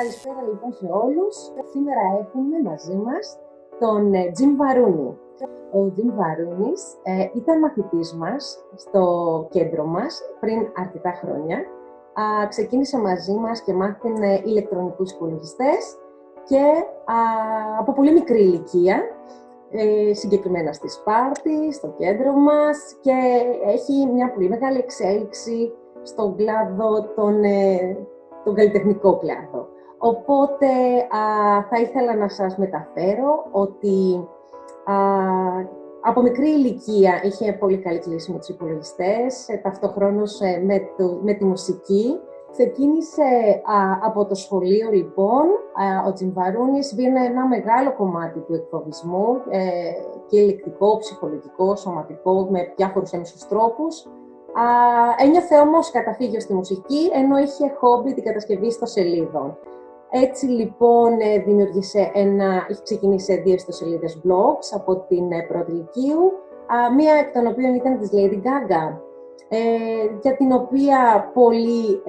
Καλησπέρα λοιπόν σε όλους. Σήμερα έχουμε μαζί μας τον ε, Τζιμ Βαρούνι. Ο Τζιμ Βαρούνις ε, ήταν μαθητής μας στο κέντρο μας πριν αρκετά χρόνια. Α, ξεκίνησε μαζί μας και μάθαινε ηλεκτρονικούς υπολογιστές και α, από πολύ μικρή ηλικία, ε, συγκεκριμένα στη Σπάρτη, στο κέντρο μας και έχει μια πολύ μεγάλη εξέλιξη στον κλάδο, τον, ε, τον καλλιτεχνικό κλάδο. Οπότε θα ήθελα να σας μεταφέρω ότι α, από μικρή ηλικία είχε πολύ καλή κλίση με τους υπολογιστές, ε, ταυτοχρόνως ε, με, το, με τη μουσική. Ξεκίνησε από το σχολείο λοιπόν, ο Τζιμβαρούνης βίνε ένα μεγάλο κομμάτι του εκφοβισμού ε, και ηλεκτρικό, ψυχολογικό, σωματικό, με διάφορους έμεσους τρόπους. Α, ένιωθε όμως καταφύγιο στη μουσική, ενώ είχε χόμπι την κατασκευή στο σελίδων. Έτσι λοιπόν ε, δημιούργησε ένα, έχει ξεκινήσει δύο ιστοσελίδες blogs από την ε, πρώτη ηλικίου, μία εκ των οποίων ήταν της Lady Gaga, ε, για την οποία πολύ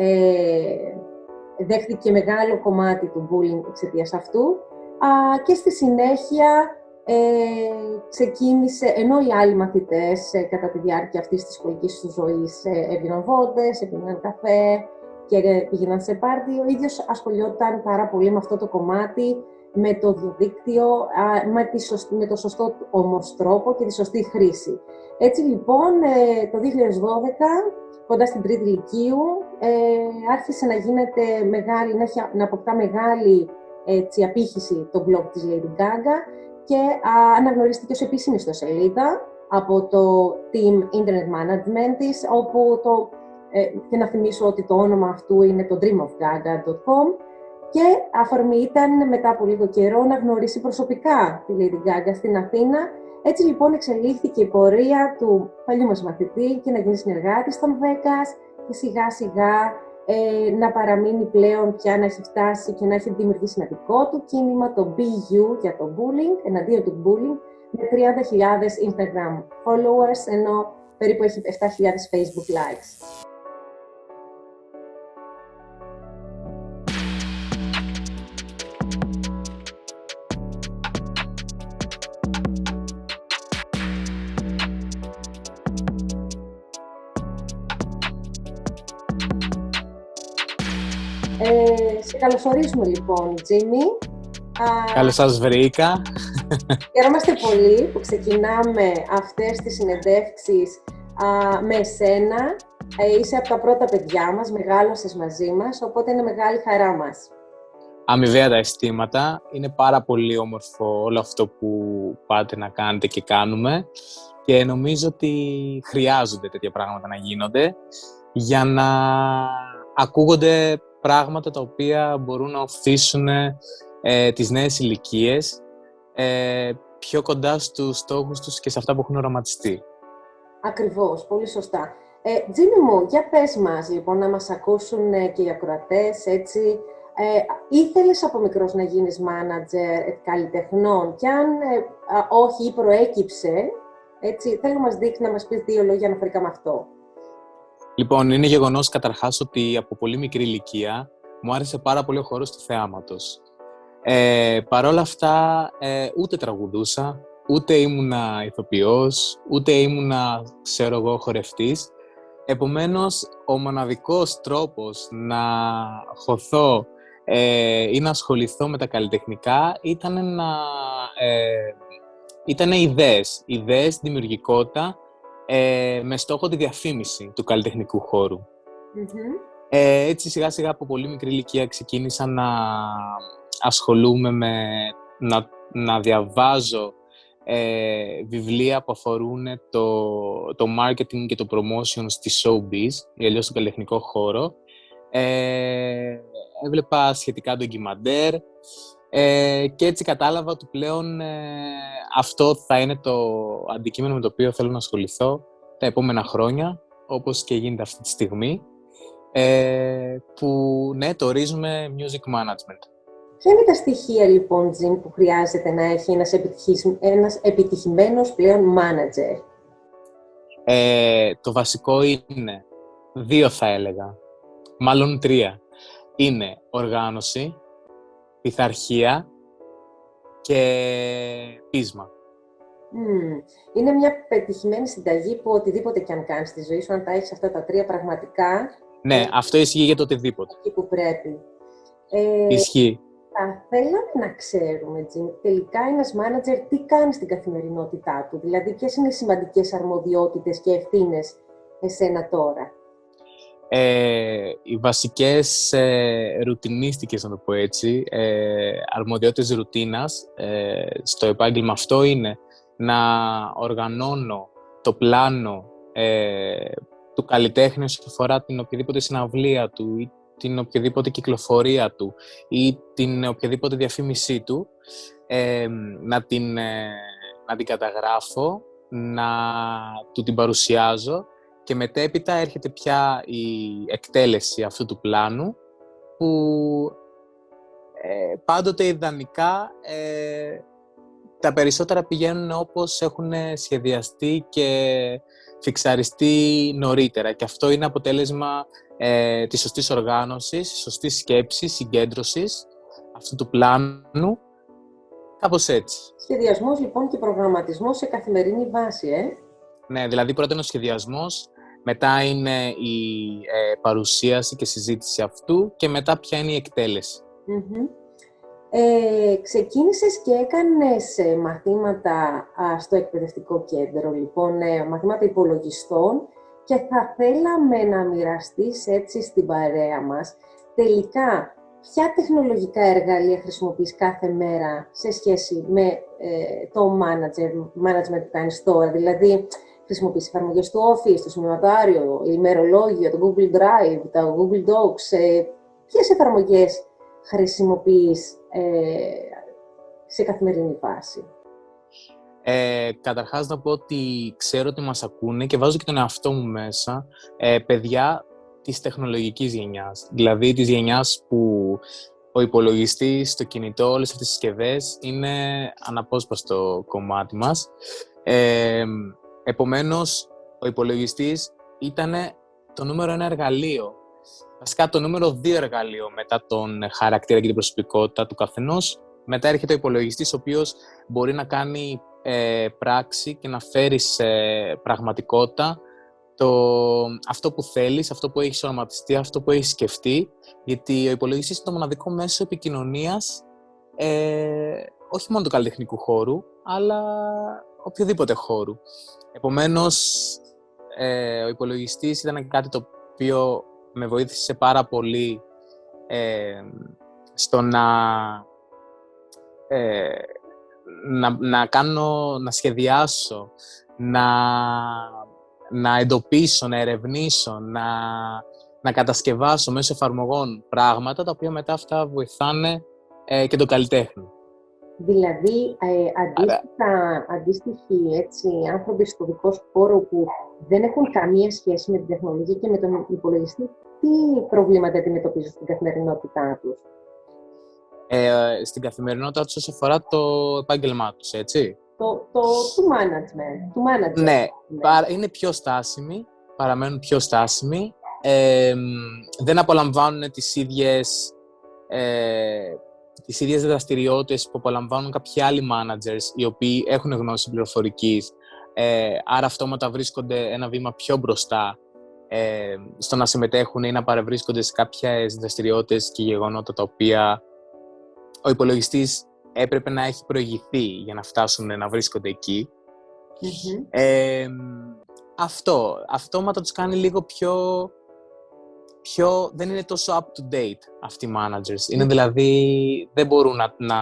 δέχτηκε μεγάλο κομμάτι του bullying εξαιτίας αυτού. Και στη συνέχεια ε, ξεκίνησε, ενώ οι άλλοι μαθητές κατά τη διάρκεια αυτής της σχολικής τους ζωής ε, έβγαιναν βόλτες, έπιναν καφέ, και πήγαιναν σε πάρτι. Ο ίδιος ασχολιόταν πάρα πολύ με αυτό το κομμάτι, με το διαδίκτυο, με, τη σωστή, με το σωστό όμως τρόπο και τη σωστή χρήση. Έτσι λοιπόν, ε, το 2012, κοντά στην τρίτη ηλικίου, ε, άρχισε να γίνεται μεγάλη, να, έχει, να αποκτά μεγάλη έτσι, απήχηση το blog της Lady Gaga και α, αναγνωρίστηκε ως επίσημη ιστοσελίδα από το Team Internet Management της, όπου το ε, και να θυμίσω ότι το όνομα αυτού είναι το dreamofgaga.com και αφορμή ήταν μετά από λίγο καιρό να γνωρίσει προσωπικά τη Lady Gaga στην Αθήνα. Έτσι λοιπόν εξελίχθηκε η πορεία του παλιού μας μαθητή και να γίνει συνεργάτης των Βέκας και σιγά σιγά ε, να παραμείνει πλέον πια να έχει φτάσει και να έχει δημιουργήσει ένα δικό του κίνημα, το BU για το bullying, εναντίον του bullying, με 30.000 Instagram followers, ενώ περίπου έχει 7.000 Facebook likes. Σε καλωσορίζουμε λοιπόν, Τζίμι. Καλώς σας βρήκα. Χαίρομαστε πολύ που ξεκινάμε αυτές τις συνεντεύξεις α, με εσένα. Ε, είσαι από τα πρώτα παιδιά μας, μεγάλωσες μαζί μας, οπότε είναι μεγάλη χαρά μας. Αμοιβαία τα αισθήματα. Είναι πάρα πολύ όμορφο όλο αυτό που πάτε να κάνετε και κάνουμε και νομίζω ότι χρειάζονται τέτοια πράγματα να γίνονται για να ακούγονται πράγματα τα οποία μπορούν να οθήσουν ε, τις νέες ηλικίες ε, πιο κοντά στους στόχους τους και σε αυτά που έχουν οραματιστεί. Ακριβώς, πολύ σωστά. Ε, Τζίμι μου, για πες μας λοιπόν να μας ακούσουν ε, και οι ακροατές, έτσι. Ε, ήθελες από μικρός να γίνεις μάνατζερ καλλιτεχνών και αν ε, όχι ή προέκυψε, έτσι, θέλω να μας δείξεις να μας πεις δύο λόγια αναφορικά με αυτό. Λοιπόν, είναι γεγονός καταρχάς ότι από πολύ μικρή ηλικία μου άρεσε πάρα πολύ ο χώρος του θεάματος. Ε, Παρ' όλα αυτά, ε, ούτε τραγουδούσα, ούτε ήμουνα ηθοποιός, ούτε ήμουνα, ξέρω εγώ, χορευτής. Επομένως, ο μοναδικός τρόπος να χωθώ ε, ή να ασχοληθώ με τα καλλιτεχνικά ήταν να... Ε, ήταν ιδέες, ιδέες, δημιουργικότητα ε, με στόχο τη διαφήμιση του καλλιτεχνικού Ε, έτσι σιγά σιγά από πολύ μικρή ηλικία ξεκίνησα να ασχολούμαι με να, να διαβάζω ε, βιβλία που αφορούν το, το marketing και το promotion στη showbiz, ή αλλιώς στο καλλιτεχνικό χώρο. Ε, έβλεπα σχετικά ντοκιμαντέρ, ε, και έτσι κατάλαβα ότι πλέον ε, αυτό θα είναι το αντικείμενο με το οποίο θέλω να ασχοληθώ τα επόμενα χρόνια, όπως και γίνεται αυτή τη στιγμή, ε, που ναι, το ορίζουμε music management. Ποια είναι τα στοιχεία λοιπόν, Τζιμ, που χρειάζεται να έχει ένας, επιτυχης, ένας επιτυχημένος πλέον manager? Ε, το βασικό είναι, δύο θα έλεγα, μάλλον τρία. Είναι οργάνωση, πειθαρχία και πείσμα. Είναι μια πετυχημένη συνταγή που οτιδήποτε και αν κάνεις στη ζωή σου, αν τα έχεις αυτά τα τρία πραγματικά... Ναι, αυτό ισχύει για το οτιδήποτε. Εκεί που πρέπει. Ε, ισχύει. Θα θέλαμε να ξέρουμε, Τζιν, τελικά ένας μάνατζερ τι κάνει στην καθημερινότητά του. Δηλαδή, ποιες είναι οι σημαντικές αρμοδιότητες και ευθύνες εσένα τώρα; Ε, οι βασικές ε, ρουτινίστικες, να το πω έτσι, ε, αρμοδιότητες ρουτίνας ε, στο επάγγελμα αυτό είναι να οργανώνω το πλάνο ε, του καλλιτέχνη όσο αφορά την οποιαδήποτε συναυλία του ή την οποιαδήποτε κυκλοφορία του ή την οποιαδήποτε διαφήμισή του, ε, να, την, να την καταγράφω, να του την παρουσιάζω και μετέπειτα έρχεται πια η εκτέλεση αυτού του πλάνου που ε, πάντοτε ιδανικά ε, τα περισσότερα πηγαίνουν όπως έχουν σχεδιαστεί και φιξαριστεί νωρίτερα. Και αυτό είναι αποτέλεσμα ε, της σωστής οργάνωσης, σωστής σκέψης, συγκέντρωσης αυτού του πλάνου, κάπως έτσι. Σχεδιασμός λοιπόν και προγραμματισμός σε καθημερινή βάση, ε; Ναι, δηλαδή πρώτα είναι ο σχεδιασμός, μετά είναι η ε, παρουσίαση και συζήτηση αυτού και μετά ποια είναι η εκτέλεση. Ε, ξεκίνησες και έκανες ε, μαθήματα στο εκπαιδευτικό κέντρο, λοιπόν, ε, μαθήματα υπολογιστών και θα θέλαμε να μοιραστείς έτσι στην παρέα μας τελικά ποια τεχνολογικά εργαλεία χρησιμοποιείς κάθε μέρα σε σχέση με το manager, management που κάνεις τώρα, δηλαδή χρησιμοποιείς εφαρμογές του Office, το σημειωματάριο, ημερολόγιο, το Google Drive, τα Google Docs, ε, ποιες εφαρμογές χρησιμοποιείς ε, σε καθημερινή βάση; Ε, καταρχάς να πω ότι ξέρω ότι μας ακούνε και βάζω και τον εαυτό μου μέσα ε, παιδιά της τεχνολογικής γενιάς. Δηλαδή της γενιάς που ο υπολογιστής, το κινητό, όλες αυτές τις συσκευές είναι αναπόσπαστο κομμάτι μας. Ε, επομένως, ο υπολογιστής ήταν το νούμερο ένα εργαλείο Βασικά το νούμερο δύο εργαλείο μετά τον χαρακτήρα και την προσωπικότητα του καθενός. Μετά έρχεται ο υπολογιστής, ο οποίος μπορεί να κάνει ε, πράξη και να φέρει σε πραγματικότητα το, αυτό που θέλεις, αυτό που έχεις οραματιστεί, αυτό που έχεις σκεφτεί, γιατί ο υπολογιστής είναι το μοναδικό μέσο επικοινωνίας ε, όχι μόνο του καλλιτεχνικού χώρου, αλλά οποιοδήποτε χώρου. Επομένως, ε, ο υπολογιστής ήταν κάτι το οποίο με βοήθησε πάρα πολύ ε, στο να, ε, να, να κάνω, να σχεδιάσω, να, να εντοπίσω, να ερευνήσω, να, να κατασκευάσω μέσω εφαρμογών πράγματα τα οποία μετά αυτά βοηθάνε ε, και τον καλλιτέχνη. Δηλαδή, ε, αντίστοιχα, αντίστοιχοι έτσι, άνθρωποι στο δικό σου χώρο που δεν έχουν καμία σχέση με την τεχνολογία και με τον υπολογιστή, τι προβλήματα αντιμετωπίζουν στην καθημερινότητά τους; Ε, στην καθημερινότητά τους όσο αφορά το επάγγελμά τους, έτσι; Το, το του management. Του management ναι, ναι. είναι πιο στάσιμοι, παραμένουν πιο στάσιμοι. Ε, δεν απολαμβάνουν τις ίδιες, ε, τις ίδιες δραστηριότητες που απολαμβάνουν κάποιοι άλλοι managers οι οποίοι έχουν γνώση πληροφορικής. Ε, άρα αυτόματα βρίσκονται ένα βήμα πιο μπροστά ε, στο να συμμετέχουν ή να παρευρίσκονται σε κάποιες δραστηριότητες και γεγονότα τα οποία ο υπολογιστής έπρεπε να έχει προηγηθεί για να φτάσουν να βρίσκονται Ε, αυτό. Αυτόματα τους κάνει λίγο πιο, πιο... Δεν είναι τόσο up-to-date αυτοί οι managers. Είναι δηλαδή... Δεν μπορούν να... να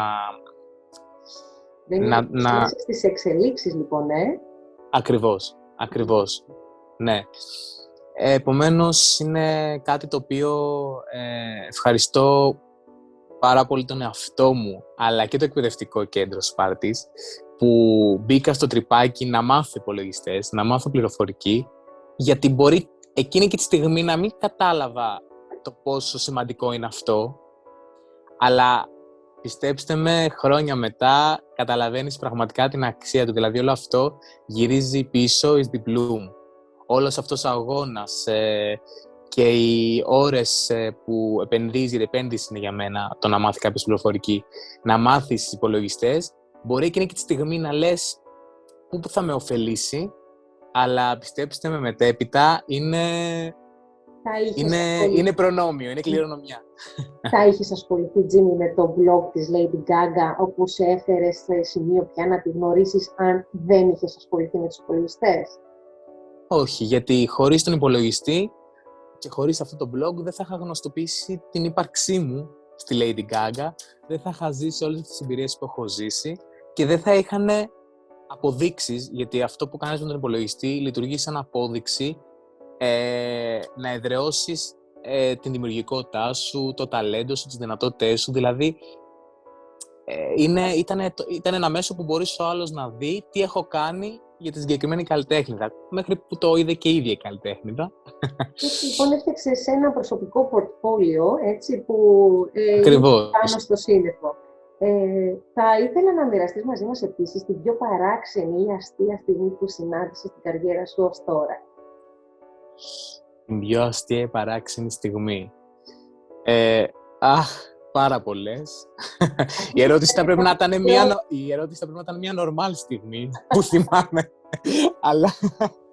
δεν είναι να, να... στις εξελίξεις, λοιπόν, ε. Ακριβώς. Ακριβώς. Ναι. Επομένως, είναι κάτι το οποίο ε, ευχαριστώ πάρα πολύ τον εαυτό μου, αλλά και το εκπαιδευτικό κέντρο Σπάρτης, που μπήκα στο τρυπάκι να μάθω υπολογιστές, να μάθω πληροφορική, γιατί μπορεί εκείνη και τη στιγμή να μην κατάλαβα το πόσο σημαντικό είναι αυτό, αλλά πιστέψτε με, χρόνια μετά καταλαβαίνεις πραγματικά την αξία του. Δηλαδή όλο αυτό γυρίζει πίσω is the bloom όλος αυτός ο αγώνας ε, και οι ώρες ε, που επενδύζει, η επένδυση είναι για μένα το να μάθει κάποιος πληροφορική, να μάθει στις υπολογιστές, μπορεί εκείνη και τη στιγμή να λες πού θα με ωφελήσει, αλλά πιστέψτε με μετέπειτα είναι, είναι, είναι προνόμιο, είναι κληρονομιά. Θα είχες ασχοληθεί, Τζίμι, με το blog της Lady Gaga, όπου σε έφερες σε σημείο πια να τη γνωρίσεις αν δεν είχες ασχοληθεί με τους υπολογιστές; Όχι, γιατί χωρίς τον υπολογιστή και χωρίς αυτό το blog δεν θα είχα γνωστοποιήσει την ύπαρξή μου στη Lady Gaga, δεν θα είχα ζήσει όλες τις εμπειρίες που έχω ζήσει και δεν θα είχαν αποδείξεις, γιατί αυτό που κάνεις με τον υπολογιστή λειτουργεί σαν απόδειξη ε, να εδραιώσεις ε, την δημιουργικότητά σου, το ταλέντο σου, τις δυνατότητές σου, δηλαδή ε, είναι, ήταν, ήταν ένα μέσο που μπορείς ο άλλος να δει τι έχω κάνει για τη συγκεκριμένη καλλιτέχνηδα, μέχρι που το είδε και η ίδια η καλλιτέχνηδα. Έτσι, λοιπόν, έφτιαξες ένα προσωπικό πορτφόλιο, έτσι, που ε, πάνω στο σύννεφο. Ε, θα ήθελα να μοιραστείς μαζί μας επίσης την πιο παράξενη ή αστεία στιγμή που συνάντησες στην καριέρα σου ως τώρα. Την πιο αστεία ή παράξενη στιγμή. Ε, αχ, πάρα πολλές. η ερώτηση θα πρέπει να ήταν μια, η ερώτηση θα πρέπει να ήταν μια νορμάλ στιγμή που θυμάμαι. Αλλά...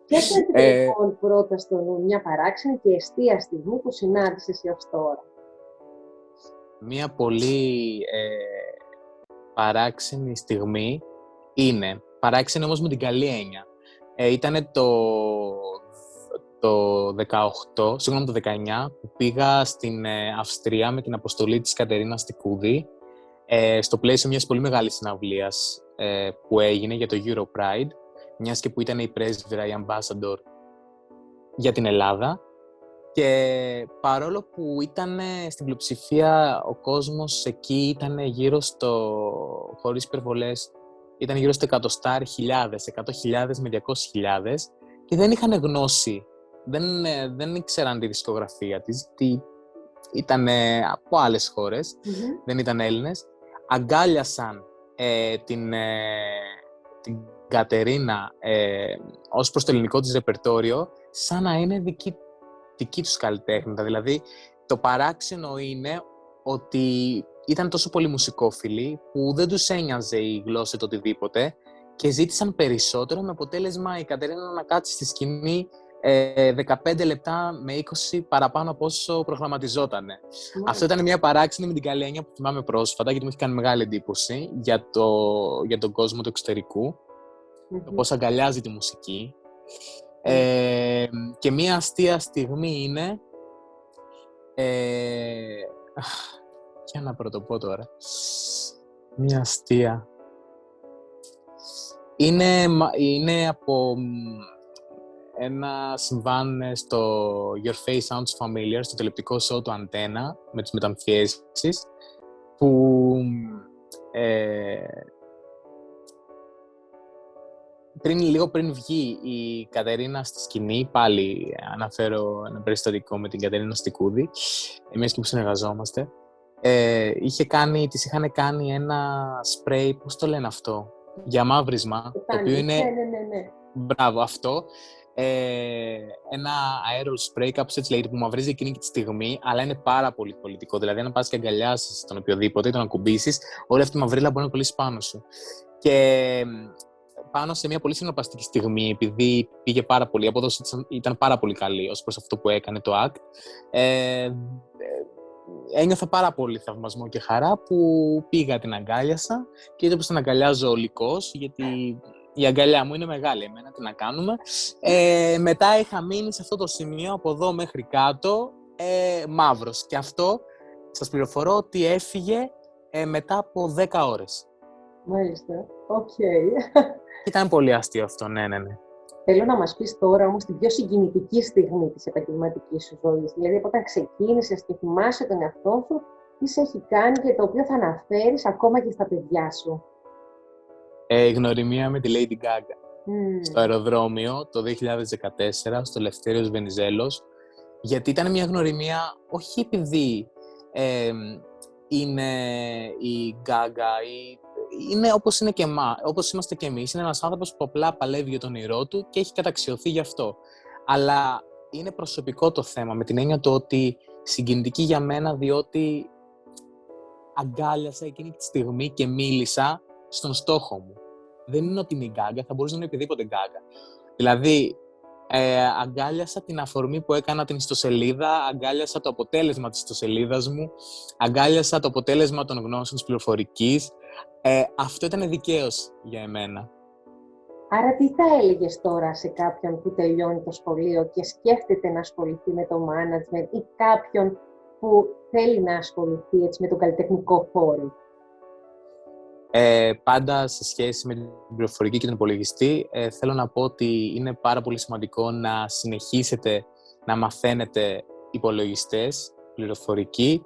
Ποια ε, λοιπόν πρώτα στο νου μια παράξενη και αιστεία στιγμή που συνάντησες έως τώρα; Μια πολύ ε, παράξενη στιγμή είναι, παράξενη όμως με την καλή έννοια, ε, ήταν το το 18, συγγνώμη το 19, που πήγα στην ε, Αυστρία με την αποστολή της Κατερίνα Στικούδη ε, στο πλαίσιο μιας πολύ μεγάλης συναυλίας ε, που έγινε για το Euro Pride, μιας και που ήταν η πρέσβυρα, η ambassador για την Ελλάδα. Και παρόλο που ήταν στην πλειοψηφία ο κόσμος εκεί ήταν γύρω στο, χωρίς υπερβολές, ήταν γύρω στο εκατοστάρι χιλιάδες, εκατό χιλιάδες με 200 χιλιάδες και δεν είχαν γνώση δεν, ε, δεν ήξεραν τη δισκογραφία της, τι ήταν από άλλες δεν ήταν Έλληνες. Αγκάλιασαν ε, την, ε, την Κατερίνα ε, ως προς το ελληνικό της ρεπερτόριο σαν να είναι δική, δική τους καλλιτέχνητα. Δηλαδή, το παράξενο είναι ότι ήταν τόσο πολύ μουσικόφιλοι που δεν τους ένοιαζε η γλώσσα το οτιδήποτε και ζήτησαν περισσότερο με αποτέλεσμα η Κατερίνα να κάτσει στη σκηνή 15 ε, λεπτά με 20 παραπάνω από όσο προγραμματιζόταν. Αυτό ήταν μια παράξενη με την καλή έννοια που θυμάμαι πρόσφατα, γιατί μου έχει κάνει μεγάλη εντύπωση για, το, για τον κόσμο του εξωτερικού, το πώς αγκαλιάζει τη μουσική. Ε, και μια αστεία στιγμή είναι... Ε, για να πρωτοπώ τώρα. Μια αστεία. Είναι, είναι από ένα συμβάν στο Your Face Sounds Familiar, στο τηλεπτικό show του Αντένα, με τις μεταμφιέσεις, που ε, πριν, λίγο πριν βγει η Κατερίνα στη σκηνή, πάλι αναφέρω ένα περιστατικό με την Κατερίνα Στικούδη, εμείς και που συνεργαζόμαστε, ε, είχε κάνει, της είχαν κάνει ένα σπρέι, πώς το λένε αυτό, για μαύρισμα, το, οποίο είναι... Ναι, ναι, ναι, ναι. Μπράβο, αυτό ε, ένα aero spray, κάπως έτσι λέγεται, που μαυρίζει εκείνη τη στιγμή, αλλά είναι πάρα πολύ πολιτικό. Δηλαδή, αν πας και αγκαλιάσεις τον οποιοδήποτε, τον ακουμπήσεις, όλη αυτή η μαυρίλα μπορεί να κολλήσει πάνω σου. Και πάνω σε μια πολύ συνοπαστική στιγμή, επειδή πήγε πάρα πολύ, η απόδοση ήταν πάρα πολύ καλή ως προς αυτό που έκανε το ACT, ε, ε, ένιωθα πάρα πολύ θαυμασμό και χαρά που πήγα την αγκάλιασα και είδα πως την αγκαλιάζω ολικός, γιατί η αγκαλιά μου είναι μεγάλη εμένα, τι να κάνουμε. Ε, μετά είχα μείνει σε αυτό το σημείο από εδώ μέχρι κάτω ε, μαύρος. Και αυτό σας πληροφορώ ότι έφυγε ε, μετά από 10 ώρες. Μάλιστα. Οκ. Ήταν πολύ αστείο αυτό, ναι, ναι, ναι. Θέλω να μας πεις τώρα όμως την πιο συγκινητική στιγμή της επαγγελματικής σου ζωής. Δηλαδή από όταν ξεκίνησες και θυμάσαι τον εαυτό σου, τι σε έχει κάνει και το οποίο θα αναφέρεις ακόμα και στα παιδιά σου; Ε, γνωριμία με τη Lady Gaga στο αεροδρόμιο το 2014 στο Ελευθέριος Βενιζέλος γιατί ήταν μια γνωριμία όχι επειδή είναι η Gaga ή είναι όπως, είναι και μα, όπως είμαστε και εμείς. Είναι ένας άνθρωπος που απλά παλεύει για τον όνειρό του και έχει καταξιωθεί γι' αυτό. Αλλά είναι προσωπικό το θέμα, με την έννοια το ότι συγκινητική για μένα, διότι αγκάλιασα εκείνη τη στιγμή και μίλησα στον στόχο μου. Δεν είναι ότι είναι η γκάγκα, θα μπορούσε να είναι οποιαδήποτε γκάγκα. Δηλαδή, ε, αγκάλιασα την αφορμή που έκανα την ιστοσελίδα, αγκάλιασα το αποτέλεσμα της ιστοσελίδας μου, αγκάλιασα το αποτέλεσμα των γνώσεων της πληροφορικής. Ε, αυτό ήταν δικαίως για εμένα. Άρα τι θα έλεγες τώρα σε κάποιον που τελειώνει το σχολείο και σκέφτεται να ασχοληθεί με το management ή κάποιον που θέλει να ασχοληθεί έτσι, με τον καλλιτεχνικό χώρο; Ε, πάντα σε σχέση με την πληροφορική και τον υπολογιστή, ε, θέλω να πω ότι είναι πάρα πολύ σημαντικό να συνεχίσετε να μαθαίνετε υπολογιστές, πληροφορική,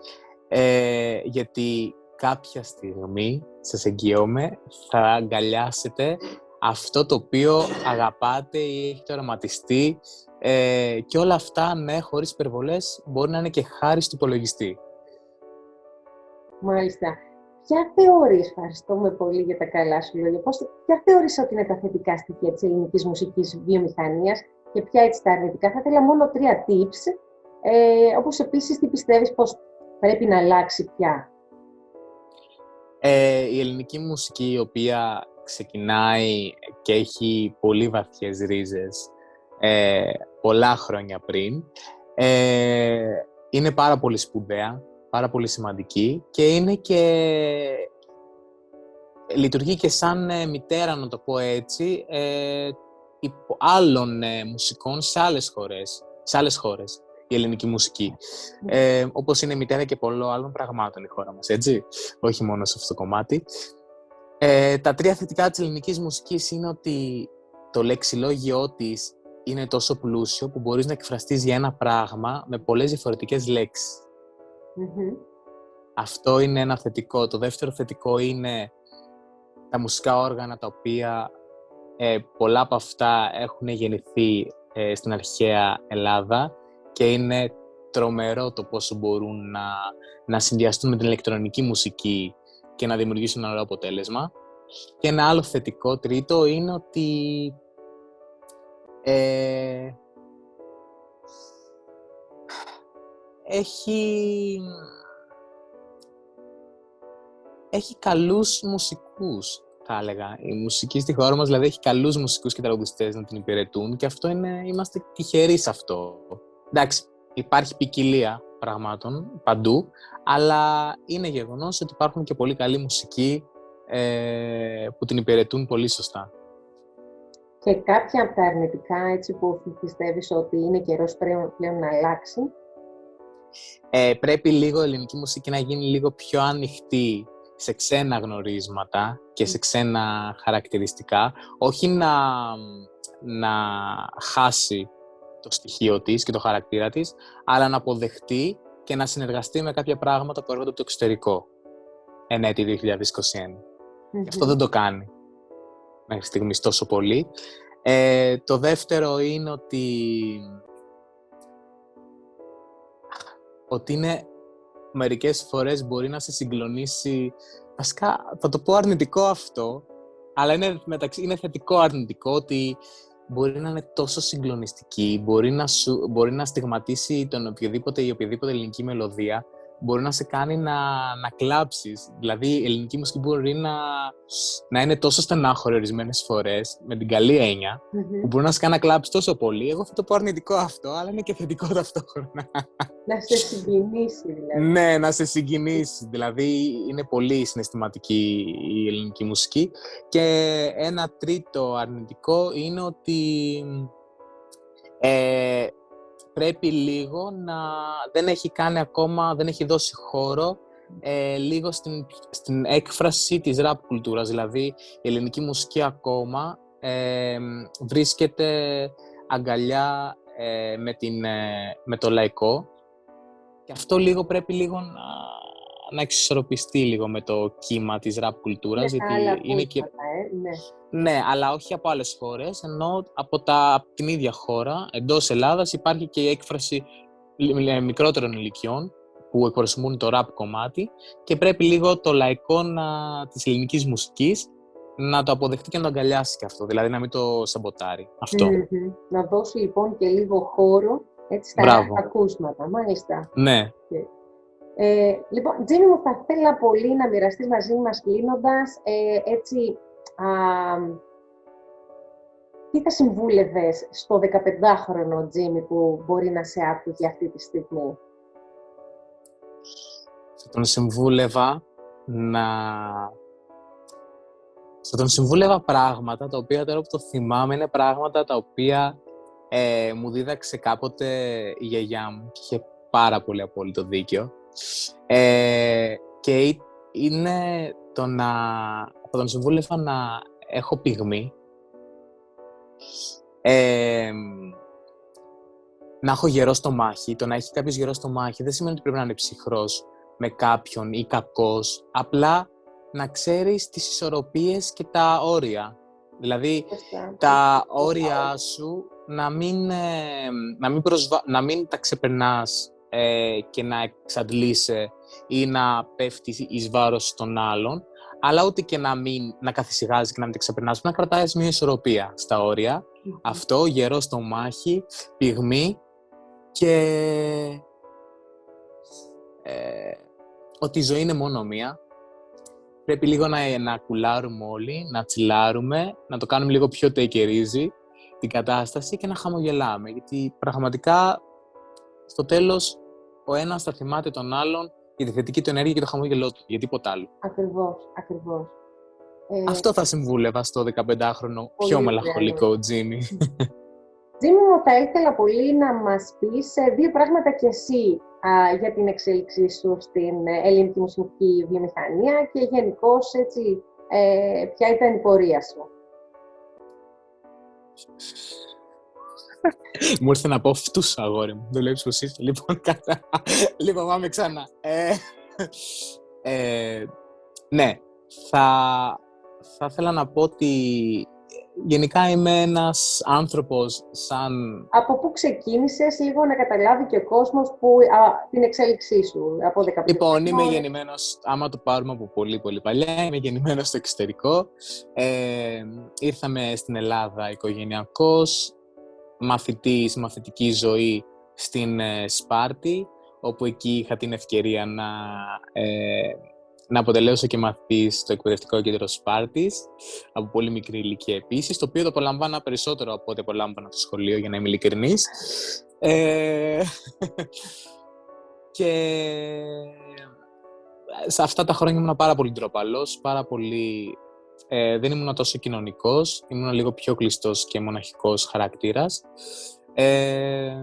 ε, γιατί κάποια στιγμή, σας εγγυώμαι, θα αγκαλιάσετε αυτό το οποίο αγαπάτε ή έχετε οραματιστεί ε, και όλα αυτά, ναι, χωρίς υπερβολές, μπορεί να είναι και χάρη στο υπολογιστή. Μάλιστα. Ποια θεωρείς, ευχαριστούμε πολύ για τα καλά σου λόγια, πώς, ποια θεωρείς ότι είναι τα θετικά στοιχεία της ελληνικής μουσικής βιομηχανίας και ποια έτσι τα αρνητικά; Θα ήθελα μόνο τρία tips, ε, όπως επίσης τι πιστεύεις πως πρέπει να αλλάξει πια. Ε, η ελληνική μουσική, η οποία ξεκινάει και έχει πολύ βαθιές ρίζες ε, πολλά χρόνια πριν, ε, είναι πάρα πολύ σπουδαία, πάρα πολύ σημαντική και είναι και λειτουργεί και σαν ε, μητέρα, να το πω έτσι, ε, άλλων ε, μουσικών σε άλλες χώρες, σε άλλες χώρες η ελληνική μουσική. Ε, όπως είναι μητέρα και πολλών άλλων πραγμάτων η χώρα μας, έτσι, όχι μόνο σε αυτό το κομμάτι. Ε, τα τρία θετικά της ελληνικής μουσικής είναι ότι το λεξιλόγιό της είναι τόσο πλούσιο που μπορείς να εκφραστείς για ένα πράγμα με πολλές διαφορετικές Αυτό είναι ένα θετικό. Το δεύτερο θετικό είναι τα μουσικά όργανα τα οποία ε, πολλά από αυτά έχουν γεννηθεί ε, στην αρχαία Ελλάδα και είναι τρομερό το πόσο μπορούν να, να συνδυαστούν με την ηλεκτρονική μουσική και να δημιουργήσουν ένα ωραίο αποτέλεσμα. Και ένα άλλο θετικό τρίτο είναι ότι ε, έχει, έχει καλούς μουσικούς, θα έλεγα. Η μουσική στη χώρα μας, δηλαδή, έχει καλούς μουσικούς και τραγουδιστές να την υπηρετούν και αυτό είναι, είμαστε τυχεροί σε αυτό. Εντάξει, υπάρχει ποικιλία πραγμάτων παντού, αλλά είναι γεγονός ότι υπάρχουν και πολύ καλοί μουσικοί ε, που την υπηρετούν πολύ σωστά. Και κάποια από τα αρνητικά, έτσι που πιστεύεις ότι είναι καιρός πλέον, πλέον να αλλάξει; Ε, πρέπει λίγο η ελληνική μουσική να γίνει λίγο πιο ανοιχτή σε ξένα γνωρίσματα και σε ξένα χαρακτηριστικά, όχι να, να χάσει το στοιχείο της και το χαρακτήρα της, αλλά να αποδεχτεί και να συνεργαστεί με κάποια πράγματα που έρχονται από το εξωτερικό εν έτη 2021. Και αυτό δεν το κάνει μέχρι στιγμής τόσο πολύ. Ε, το δεύτερο είναι ότι ότι είναι μερικές φορές μπορεί να σε συγκλονίσει βασικά θα το πω αρνητικό αυτό αλλά είναι, μεταξύ, είναι θετικό αρνητικό ότι μπορεί να είναι τόσο συγκλονιστική, μπορεί να, σου, μπορεί να στιγματίσει τον οποιοδήποτε ή οποιαδήποτε ελληνική μελωδία μπορεί να σε κάνει να, να κλάψεις. Δηλαδή, η ελληνική μουσική μπορεί να, να είναι τόσο στενάχωρη ορισμένες φορές, με την καλή έννοια, mm-hmm. που μπορεί να σε κάνει να κλάψεις τόσο πολύ. Εγώ θα το πω αρνητικό αυτό, αλλά είναι και θετικό ταυτόχρονα. Να σε συγκινήσει, δηλαδή. ναι, να σε συγκινήσει. Δηλαδή, είναι πολύ συναισθηματική η ελληνική μουσική. Και ένα τρίτο αρνητικό είναι ότι ε, πρέπει λίγο να... δεν έχει κάνει ακόμα, δεν έχει δώσει χώρο ε, λίγο στην, στην έκφραση της ραπ κουλτούρας. Δηλαδή, η ελληνική μουσική ακόμα ε, βρίσκεται αγκαλιά ε, με, την, ε, με το λαϊκό και αυτό λίγο πρέπει λίγο να, να εξισορροπιστεί λίγο με το κύμα της ραπ κουλτούρας. γιατί είναι και... Ε, ναι. ναι, αλλά όχι από άλλες χώρες, ενώ από, τα, από την ίδια χώρα, εντός Ελλάδας, υπάρχει και η έκφραση μικρότερων ηλικιών που εκπροσωπούν το ραπ κομμάτι και πρέπει λίγο το λαϊκό να, της ελληνικής μουσικής να το αποδεχτεί και να το αγκαλιάσει και αυτό, δηλαδή να μην το σαμποτάρει. Αυτό. Να δώσει λοιπόν και λίγο χώρο Έτσι, στα ακούσματα, μάλιστα. Ναι. Ε, λοιπόν, Τζίμι μου, θα ήθελα πολύ να μοιραστείς μαζί μας κλείνοντας, ε, έτσι, α, τι θα συμβούλευες στο 15χρονο Τζίμι που μπορεί να σε άκουγε αυτή τη στιγμή; Θα τον συμβούλευα να... Θα τον συμβούλευα πράγματα τα οποία τώρα που το θυμάμαι είναι πράγματα τα οποία ε, μου δίδαξε κάποτε η γιαγιά μου και είχε πάρα πολύ απόλυτο δίκιο. Ε, και είναι το να... Θα τον συμβούλευα να έχω πυγμή ε, να έχω γερό στο μάχη. Το να έχει κάποιος γερό στο μάχη δεν σημαίνει ότι πρέπει να είναι ψυχρός με κάποιον ή κακός. Απλά να ξέρεις τις ισορροπίες και τα όρια. Δηλαδή, τα όρια σου να μην, ε, να μην, να μην τα ξεπερνάς ε, και να εξαντλείσαι ή να πέφτεις εις βάρος των άλλων, αλλά ούτε και να μην να καθησυχάζεις και να μην τα ξεπερνάς, να κρατάς μια ισορροπία στα όρια. Αυτό, γερό στο μάχη, πυγμή και ε, ότι η ζωή είναι μόνο μία. Πρέπει λίγο να, να κουλάρουμε όλοι, να τσιλάρουμε, να το κάνουμε λίγο πιο take την κατάσταση και να χαμογελάμε. Γιατί πραγματικά στο τέλος ο ένας θα θυμάται τον άλλον για τη θετική του ενέργεια και το χαμόγελό του, για τίποτα άλλο. Ακριβώς, ακριβώς. Ε, Αυτό θα συμβούλευα στο 15χρονο πιο μελαγχολικό Τζίμι. Τζίμι μου, θα ήθελα πολύ να μας πεις ε, δύο πράγματα κι εσύ για την εξέλιξή σου στην ε, ελληνική μουσική βιομηχανία και γενικώς έτσι ε, ποια ήταν η πορεία σου. Μου ήρθε να πω φτούς, αγόρι μου. Δουλεύεις πως είσαι. Λοιπόν, κατά. Λοιπόν, πάμε ξανά. Ε, ε, ναι, θα, θα ήθελα να πω ότι γενικά είμαι ένας άνθρωπος σαν... Από πού ξεκίνησες λίγο να καταλάβει και ο κόσμος που, την εξέλιξή σου από 15 Λοιπόν, είμαι γεννημένος, άμα το πάρουμε από πολύ πολύ παλιά, είμαι γεννημένος στο εξωτερικό. Ε, ήρθαμε στην Ελλάδα οικογενειακός, μαθητής, μαθητική ζωή στην ε, Σπάρτη, όπου εκεί είχα την ευκαιρία να, ε, να αποτελέσω και μαθητής στο εκπαιδευτικό κέντρο Σπάρτης, από πολύ μικρή ηλικία επίσης, το οποίο το απολαμβάνω περισσότερο από ό,τι απολάμβανα το σχολείο, για να είμαι ειλικρινής. Ε, και σε αυτά τα χρόνια ήμουν πάρα πολύ ντροπαλός, πάρα πολύ ε, δεν ήμουν τόσο κοινωνικός, ήμουν λίγο πιο κλειστός και μοναχικός χαρακτήρας. Ε,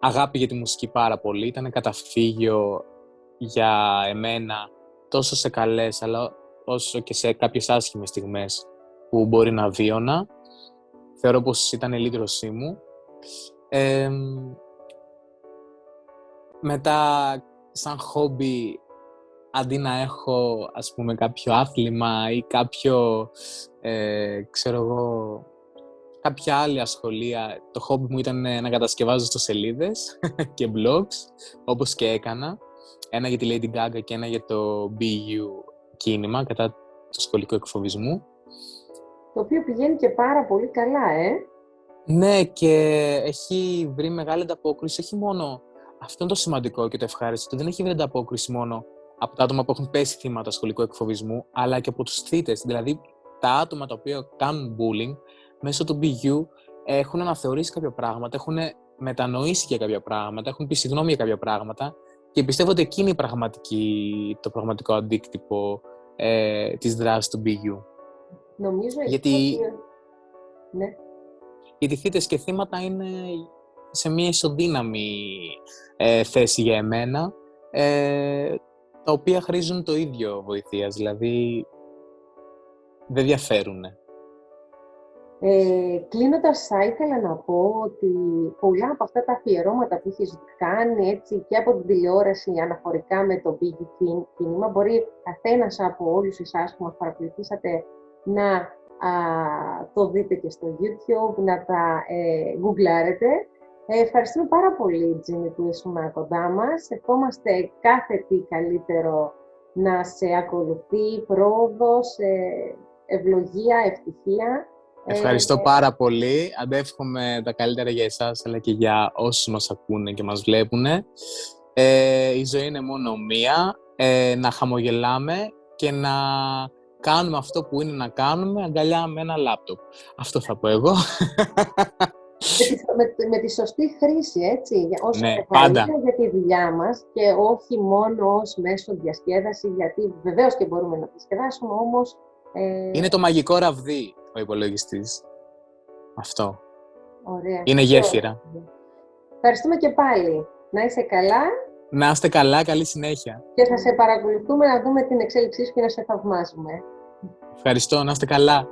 αγάπη για τη μουσική πάρα πολύ, ήταν καταφύγιο για εμένα τόσο σε καλές αλλά όσο και σε κάποιες άσχημες στιγμές που μπορεί να βίωνα. Θεωρώ πως ήταν η λύτρωσή μου. Ε, μετά, σαν χόμπι, αντί να έχω ας πούμε κάποιο άθλημα ή κάποιο, ε, ξέρω εγώ, κάποια άλλη ασχολία, το χόμπι μου ήταν να κατασκευάζω στο σελίδες και blogs, όπως και έκανα. Ένα για τη Lady Gaga και ένα για το BU κίνημα κατά το σχολικό εκφοβισμό. Το οποίο πηγαίνει και πάρα πολύ καλά, ε! Ναι, και έχει βρει μεγάλη ανταπόκριση, όχι μόνο αυτό είναι το σημαντικό και το ευχάριστο. Δεν έχει βρει ανταπόκριση μόνο από τα άτομα που έχουν πέσει θύματα σχολικού εκφοβισμού, αλλά και από τους θήτες. Δηλαδή, τα άτομα τα οποία κάνουν bullying μέσω του BU έχουν αναθεωρήσει κάποια πράγματα, έχουν μετανοήσει για κάποια πράγματα, έχουν πει συγγνώμη για κάποια πράγματα και πιστεύω ότι εκείνη είναι το πραγματικό αντίκτυπο ε, της δράσης του BU. Νομίζω γιατί, ότι... Ναι. Γιατί θύτες και θύματα είναι σε μια ισοδύναμη ε, θέση για εμένα, ε, τα οποία χρήζουν το ίδιο βοηθείας, δηλαδή δεν διαφέρουν. Ε, Κλείνοντας, θα ήθελα να πω ότι πολλά από αυτά τα αφιερώματα που έχεις κάνει έτσι, και από την τηλεόραση αναφορικά με το Big κίνημα, μπορεί καθένας από όλους εσάς που μας παρακολουθήσατε να α, το δείτε και στο YouTube, να τα ε, γκουγκλάρετε. Ε, ευχαριστούμε πάρα πολύ, Τζίνι, που ήσουν κοντά μας. Ευχόμαστε κάθε τι καλύτερο να σε ακολουθεί, πρόοδος, ε, ευλογία, ευτυχία Ευχαριστώ ε, πάρα πολύ. Αντεύχομαι τα καλύτερα για εσάς, αλλά και για όσους μας ακούνε και μας βλέπουν. Ε, η ζωή είναι μόνο μία. Ε, να χαμογελάμε και να κάνουμε αυτό που είναι να κάνουμε αγκαλιά με ένα λάπτοπ. Αυτό θα πω εγώ. με, με, τη σωστή χρήση, έτσι, όσο ναι, πάντα. για τη δουλειά μας και όχι μόνο ως μέσο διασκέδαση, γιατί βεβαίως και μπορούμε να διασκεδάσουμε, όμως... Ε... Είναι το μαγικό ραβδί ο υπολογιστής. Αυτό. Ωραία. Είναι γέφυρα. Ευχαριστούμε και πάλι. Να είσαι καλά. Να είστε καλά, καλή συνέχεια. Και θα σε παρακολουθούμε να δούμε την εξέλιξή σου και να σε θαυμάζουμε. Ευχαριστώ, να είστε καλά.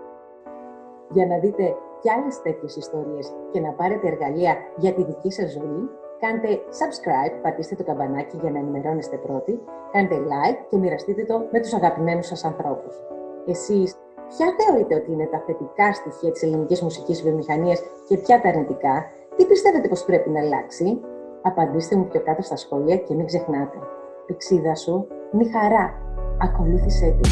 Για να δείτε και άλλες τέτοιες ιστορίες και να πάρετε εργαλεία για τη δική σας ζωή, κάντε subscribe, πατήστε το καμπανάκι για να ενημερώνεστε πρώτοι, κάντε like και μοιραστείτε το με τους αγαπημένους σας ανθρώπους. Εσείς Ποια θεωρείτε ότι είναι τα θετικά στοιχεία της ελληνικής μουσικής βιομηχανίας και ποια τα αρνητικά, τι πιστεύετε πως πρέπει να αλλάξει, απαντήστε μου πιο κάτω στα σχόλια και μην ξεχνάτε. Πηξίδα σου είναι η χαρά. Ακολούθησέ τη.